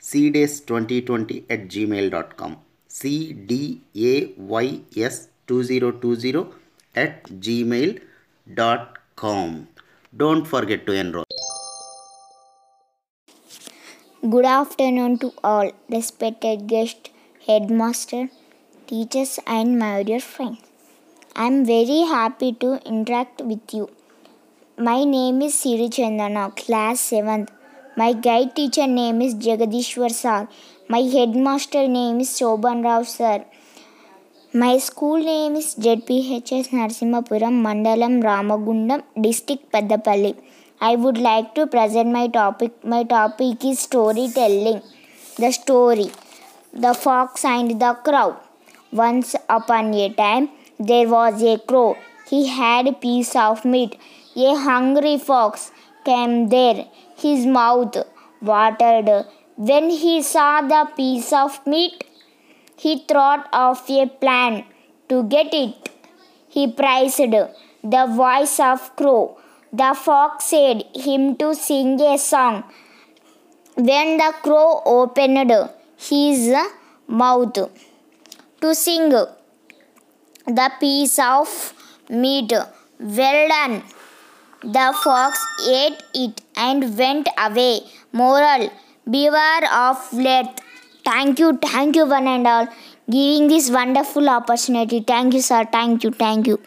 cdays2020 at gmail.com cdays2020 at gmail.com don't forget to enroll Good afternoon to all respected guests, headmaster, teachers, and my dear friends. I am very happy to interact with you. My name is Siri Chandana, class 7th. My guide teacher name is Jagadishwar sir. My headmaster name is Shobhan Rao sir. My school name is ZPHS Narsimhapuram, Mandalam Ramagundam, District Peddapalli. I would like to present my topic. My topic is storytelling. The story The Fox and the Crow. Once upon a time, there was a crow. He had a piece of meat. A hungry fox came there. His mouth watered when he saw the piece of meat. He thought of a plan to get it. He praised the voice of crow. The fox said him to sing a song. When the crow opened his mouth to sing the piece of meat, well done. The fox ate it and went away. Moral Beware of death. Thank you, thank you, one and all, giving this wonderful opportunity. Thank you, sir. Thank you, thank you.